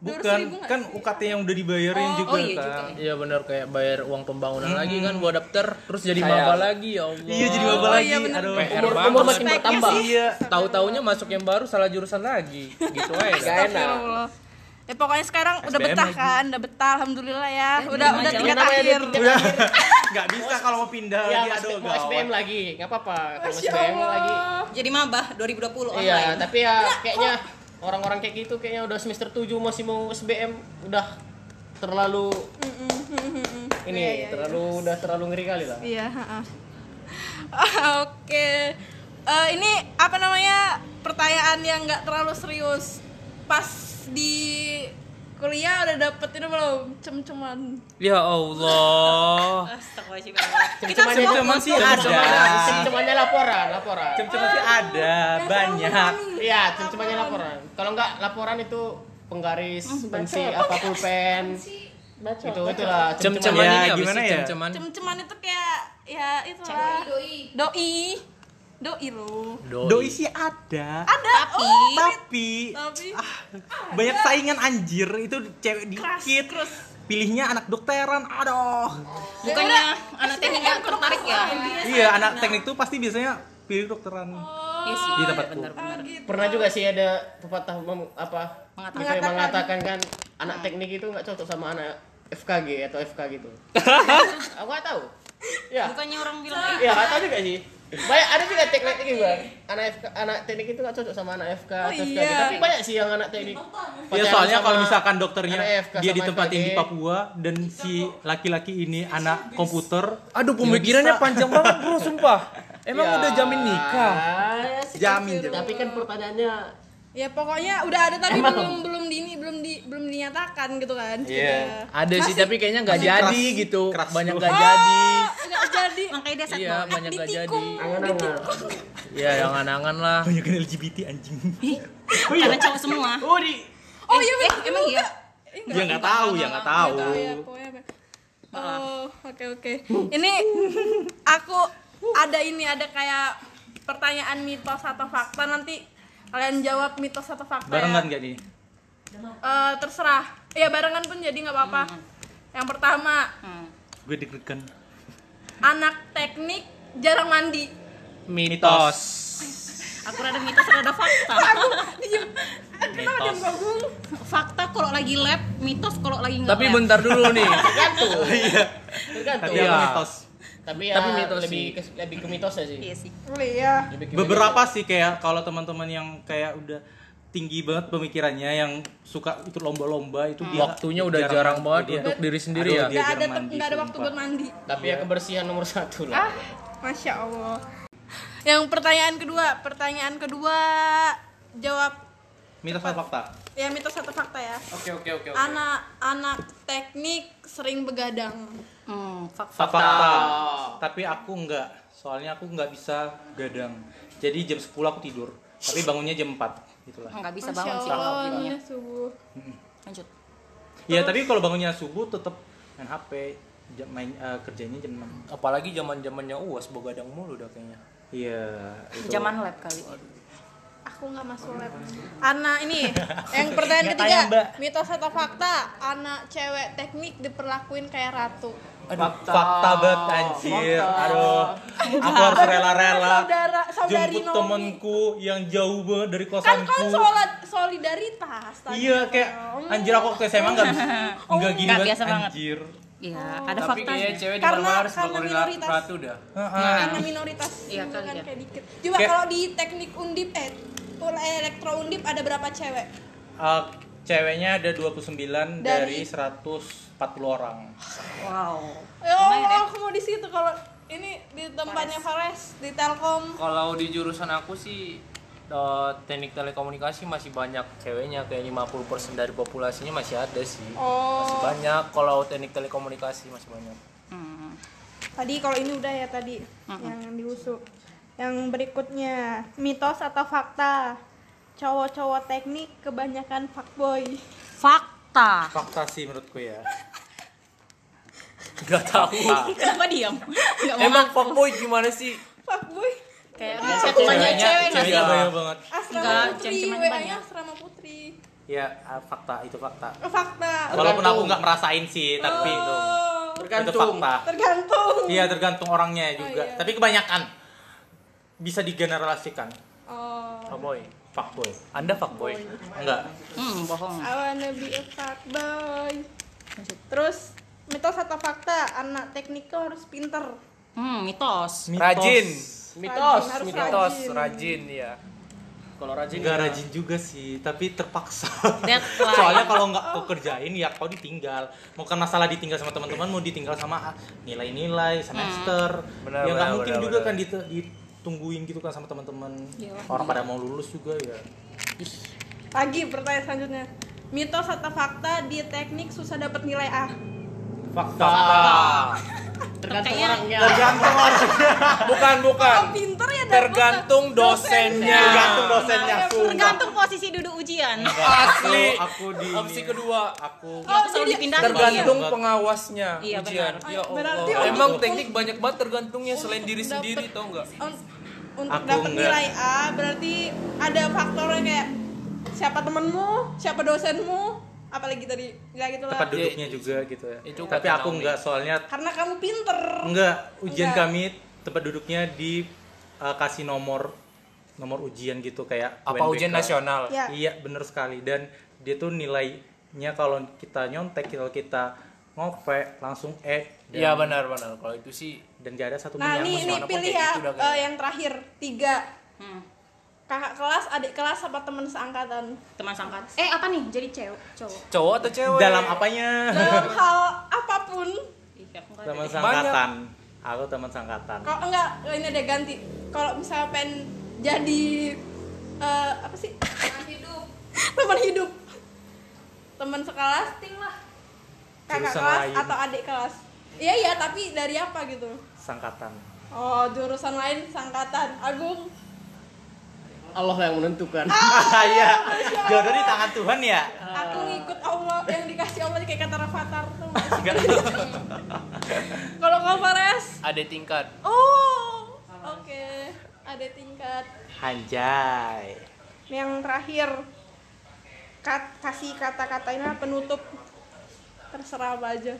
Bukan 200.000 nggak kan? UKT yang udah dibayarin Oh, juga oh iya kan juga. iya benar kayak bayar uang pembangunan lagi kan buat daftar terus jadi Sayang. maba lagi ya Allah iya jadi maba Oh, lagi iya, bener. aduh PR umur, banget. umur makin bertambah iya tahu-taunya masuk yang baru salah jurusan lagi gitu aja Gak enak Astagfirullah. Ya pokoknya sekarang udah SBM betah lagi. kan, udah betah alhamdulillah ya. Eh, udah udah tingkat Namanya akhir. tingkat udah nggak bisa kalau mau pindah ya lagi aduh mau SBM gawat lagi nggak apa-apa kalau SBM lagi. Jadi mabah 2020 online. iya tapi ya kayaknya orang-orang kayak gitu kayaknya udah semester 7 masih mau SBM udah terlalu ini Iya, iya, terlalu udah terlalu ngeri kali lah Iya, heeh. Oke. Eh, ini apa namanya? Pertanyaan yang nggak terlalu serius. Pas di kuliah udah dapet ini belum? Cem-ceman. ya Allah. Astagfirullahaladzim. Kita Cem-ceman semua cem-ceman sih ada. cem-cemannya laporan laporan. Cem-ceman sih ada banyak. iya cem-cemannya laporan. kalau nggak laporan itu penggaris pensi apa pulpen. itu itulah cem-ceman Ya, gimana ya? cem-ceman. Cem-ceman. Itu kayak ya itu lah. Doi. Doi. Doi lo. Doi sih ada. Ada. Tapi oh, Tapi tapi banyak saingan anjir itu cewek dikit. keras. Pilihnya anak dokteran. Aduh. bukannya anak teknik yang tertarik ya? Iya, anak teknik tuh pasti biasanya pilih dokteran. Iya sih. Di tempatku. Benar-benar. Oh, gitu. Pernah juga sih ada pepatah mem- apa Mengatakan. gitu yang mengatakan kan anak teknik itu nggak cocok sama anak FKG atau FK gitu. Aku nggak tahu. Ya, Bukannya orang bilang ya nggak tahu juga sih. Banyak ada juga teknik juga. Anak FK, anak teknik itu nggak cocok sama anak FK Oh, atau FKG. iya. Tapi banyak sih yang anak teknik. Ya soalnya kalau misalkan dokternya FK dia ditempatin FKG. di Papua dan si laki-laki ini anak komputer, Aduh pemikirannya panjang banget bro, sumpah. Emang Ya, udah jamin nikah? jamin. Tapi kan pertanyaannya Ya pokoknya udah ada tapi belum belum di ini belum di belum dinyatakan gitu kan. Iya. Sudah. Ada sih Masih- tapi kayaknya nggak jadi keras- gitu. keras banyak nggak jadi. Oh, nggak jadi. makanya dia Iya, banyak nggak jadi. Ditikung. angan-angan. Iya, yang angan-angan lah. Banyak LGBT anjing. Karena cowok semua. Oh di Oh iya Eh, betul. emang iya? Eh, Ya nggak tahu, ya nggak tahu. Ya. Oh, oke oke. Ini aku ada ini ada kayak pertanyaan mitos atau fakta nanti kalian jawab mitos atau fakta Barengan ya. gak nih? Eh, terserah. Ya barengan pun jadi nggak apa-apa. Yang pertama, Hmm. Gue deg-degan. anak teknik jarang mandi. Mitos. Aku rada mitos rada fakta. Kenapa diam Bagung? fakta kalau lagi lab, mitos kalau lagi nggak Tapi lab. bentar dulu nih. tergantung. Tapi Tergantung. Iya. mitos. Tapi ya Tapi mitos lebih sih. ke, lebih ke mitosnya sih. Iya sih. Oh iya. Beberapa sih kayak kalau teman-teman yang kayak udah tinggi banget pemikirannya yang suka ikut lomba-lomba itu dia Waktunya udah jarang banget Dia- untuk diri sendiri Aduh, ya. dia Nggak ada jarang mandi, nggak ada waktu sumpah. buat mandi. Tapi ya kebersihan nomor satu lah. Ah, masya Allah. Yang pertanyaan kedua, pertanyaan kedua jawab Mitos atau fakta? ya mitos atau fakta ya. Oke, oke, oke. Anak anak teknik sering begadang. Hmm, fakta. Fakta. Tapi aku enggak. Soalnya aku nggak bisa gadang. Jadi jam 10 aku tidur. Tapi bangunnya jam 4 gitulah. Nggak bisa bangun sih kalau gini ya. namanya subuh. Lanjut. Ya, tapi kalau bangunnya subuh tetap main HP, jam main eh, kerjanya jam 6. Apalagi zaman-zamannya UAS begadang mulu udah kayaknya. Iya, itu. Zaman lab kali. Aku nggak masuk lab. Anak ini yang pertanyaan ketiga, mitos atau fakta? Anak cewek teknik diperlakuin kayak ratu. Fakta, fakta banget anjir. Aduh. Aku harus rela-rela Saudara, saudari jemput Nomi. temenku yang jauh banget dari Kan kosanku. kan solid- solidaritas tadi. Iya kayak anjir aku waktu SMA enggak bisa enggak gini Nggak banget anjir. Iya, ada Tapi fakta. kayaknya cewek di Karena- mana-mana harus karena minoritas. ratu dah. karena minoritas Iya, kan kali ya. kayak dikit. Coba Kayak- kalau di teknik undip eh elektro undip ada berapa cewek? Eh, ceweknya ada 29 dari, Dari- 140 orang. Wow. Ya Allah, aku mau di situ kalau ini di tempatnya Fares di Telkom. Kalau di jurusan aku sih eh, teknik telekomunikasi masih banyak ceweknya kayak 50% dari populasinya masih ada sih. Masih Oh, banyak kalau teknik telekomunikasi masih banyak. Hmm. tadi kalau ini udah ya tadi yang diusuk. Yang berikutnya mitos atau fakta? Cowok-cowok teknik kebanyakan fuckboy. Fakta. Fakta sih menurutku ya. Gak tahu. Kenapa diam? Enggak mau Emang fuckboy gimana sih? Fuckboy kayak biasa banyak cewek nggak ceweknya sih? banyak banget. asrama Enggak, putri, WA-nya banyak. asrama putri. Ya ah, fakta itu fakta. Oh, fakta. Walaupun aku nggak merasain sih, tapi itu Oh, itu Tergantung. fakta. tergantung. Iya tergantung orangnya juga. iya. Tapi kebanyakan bisa digeneralisasikan. Oh. Fuckboy. Fuckboy. Anda fuckboy. Enggak. Hmm, bohong. I wanna be a fuckboy. Terus mitos atau fakta anak teknik tuh harus pinter. Hmm, mitos. Rajin. Mitos, Rajin, Mitos, rajin. rajin ya. Kalau rajin Enggak ya. rajin juga sih, tapi terpaksa. Soalnya kalau nggak kau kerjain ya kau ditinggal. Bukan masalah ditinggal sama teman-teman, mau ditinggal sama nilai-nilai semester. Benar, ya nggak mungkin benar, juga benar. kan dit- ditungguin gitu kan sama teman-teman. Iyalah. Orang pada mau lulus juga ya. Lagi pertanyaan selanjutnya. Mitos atau fakta di teknik susah dapat nilai A? Fakta. Tergantung Kayaknya- orangnya. Tergantung orangnya. Bukan, bukan. Oh, pinter ya. Tergantung dosennya. Tergantung dosennya. sumpah. Tergantung posisi duduk ujian. Asli. Aku di Opsi kedua. Aku aku selalu jadi- dipindahin. Tergantung Iya. pengawasnya Iya, ujian. benar. Ya Allah. untuk- Emang teknik banyak banget tergantungnya selain diri sendiri tau nggak? Untuk Aku dapat enggak. nilai A berarti ada faktornya kayak siapa temenmu siapa dosenmu apalagi tadi ya gitu lah tempat duduknya juga gitu ya Itu tapi aku enggak soalnya karena kamu pinter enggak ujian Enggak. kami tempat duduknya di uh, kasih nomor nomor ujian gitu kayak Apa UNBK. ujian nasional? ya Iya bener sekali dan dia tuh nilainya kalau kita nyontek kalau kita ngope langsung E Iya benar benar. Kalau itu sih dan gak ada satu nah yang ini ini pilih ya kayak- yang terakhir tiga Hmm. kakak kelas adik kelas apa teman seangkatan Teman sangkat. Eh apa nih? Jadi cewek, cowok. cowok atau cewek? dalam apanya dalam hal apa pun teman ada. sangkatan aku teman sangkatan kalau enggak ini deh ganti kalau misalnya pengen jadi eh, apa sih teman hidup teman hidup teman sekelas ting lah kakak Jurusan kelas lain. atau adik kelas iya iya tapi dari apa gitu? Sangkatan. Oh jurusan lain sangkatan agung. Allah yang menentukan. iya. jodoh di tangan Tuhan ya? Aku ngikut Allah yang dikasih Allah kayak kata Rafathar tuh kalau kau Fares? Ada tingkat. oh oke. Ada tingkat. Anjay. Yang terakhir. Kat- kasih kata-kata ini penutup. Terserah apa aja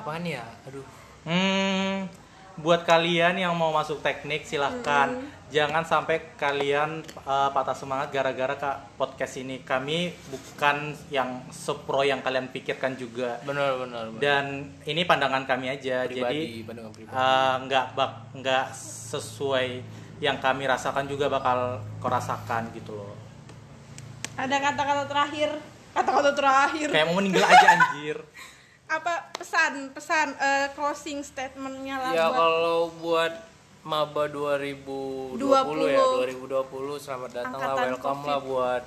Apaan ya? Aduh. Hmm, buat kalian yang mau masuk teknik silahkan jangan sampai kalian uh, patah semangat gara-gara kak podcast ini kami bukan yang sepro yang kalian pikirkan juga Benar benar. benar. dan ini pandangan kami aja Pribadi, jadi pandangan pribadi. uh, nggak bak nggak sesuai yang kami rasakan juga bakal kau rasakan gitu loh ada kata-kata terakhir kata-kata terakhir kayak mau meninggal aja anjir apa pesan pesan eh, closing statementnya lah Ya buat kalau buat maba 2020 ya 2020 selamat datang lah Angkatan welcome Covid. lah buat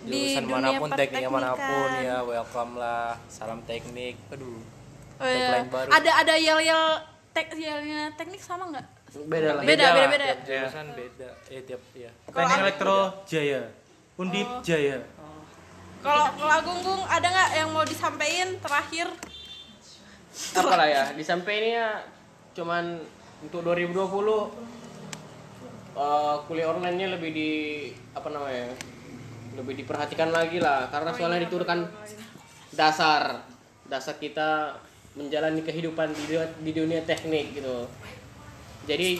Di jurusan dunia mana pun tekniknya mana pun ya welcome lah salam teknik aduh oh, iya. baru. ada ada yel yel tek yelnya teknik sama nggak Beda lah. Beda, lah, beda, beda. tiap jurusan beda eh tiap ya teknik elektro jaya undip jaya kalau kalau Agung Gung ada nggak yang mau disampaikan terakhir Apa lah ya? Di sampai ini ya cuman untuk 2020 eh, kuliah online-nya lebih di apa namanya? Lebih diperhatikan lagi lah karena soalnya diturunkan dasar dasar kita menjalani kehidupan di dunia, di dunia teknik gitu. Jadi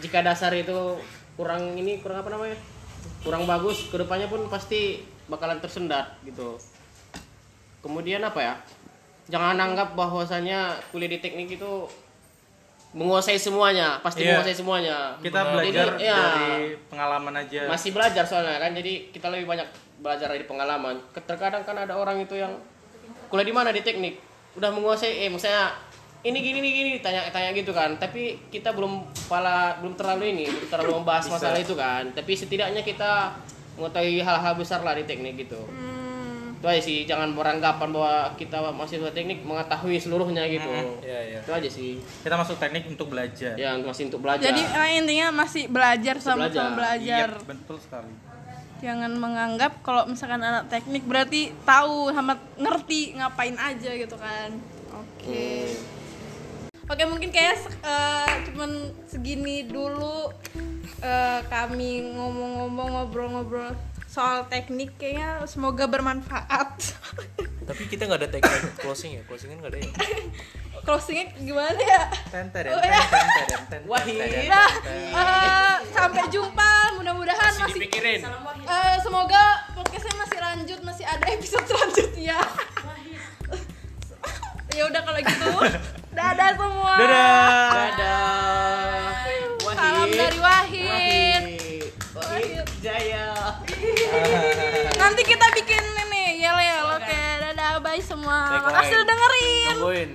jika dasar itu kurang ini kurang apa namanya? Kurang bagus, ke depannya pun pasti bakalan tersendat gitu. Kemudian apa ya? Jangan anggap bahwasanya kuliah di teknik itu menguasai semuanya, pasti Iya. menguasai semuanya. kita Benar. belajar Jadi, ya, dari pengalaman aja masih belajar soalnya kan jadi kita lebih banyak belajar dari pengalaman terkadang kan ada orang itu yang kuliah di mana di teknik udah menguasai eh misalnya ini gini nih gini tanya tanya gitu kan tapi kita belum pala belum terlalu ini belum terlalu membahas Bisa. masalah itu kan tapi setidaknya kita mengetahui hal-hal besar lah di teknik gitu. Hmm, itu aja sih jangan beranggapan bahwa kita mahasiswa teknik mengetahui seluruhnya gitu. Ya ya itu aja sih. Kita masuk teknik untuk belajar. Yang masih untuk belajar. Jadi eh, intinya masih belajar sama belajar. sama belajar. Iya, betul sekali. Jangan menganggap kalau misalkan anak teknik berarti tahu sama ngerti ngapain aja gitu kan. Oke. Oke mungkin kayak eh, cuman segini dulu eh, kami ngomong-ngomong ngobrol-ngobrol soal teknik kayaknya semoga bermanfaat. Tapi kita nggak ada teknik closing ya? Closing kan nggak ada ya? Closingnya gimana ya? Ten ten Oh, ten iya. ten ten ten Wahid. ten, nah ten. eh, sampai jumpa. Mudah-mudahan masih masih dipikirin. Eh, semoga podcastnya masih lanjut masih ada episode selanjutnya. Ya udah kalau gitu. Dadah semua. Dadah. Dadah salam dari Wahid. Wahid. Jaya. Nanti kita bikin ini yel yel. Oke dadah bye semua. Makasih dengerin. Tungguin